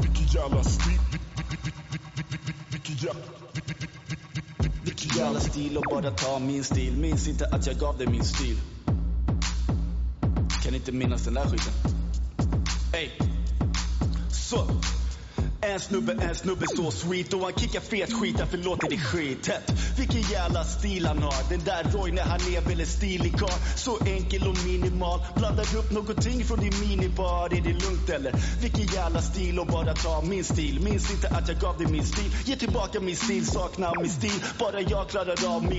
Vilken jävla stil Jävla stil och bara ta min stil. Minns inte att jag gav dig min stil. Kan inte minnas den där skiten. Så. En snubbe, en snubbe så sweet och han kickar fet skit, därför låter det skithett. Vilken jävla stil han har, den där Roy när han är väl en stilig karl. Så enkel och minimal, blandar upp någonting från din minibar, är det lugnt eller? Vilken jävla stil och bara ta min stil. Minns inte att jag gav dig min stil, ge tillbaka min stil, saknar min stil. Bara jag klarar av min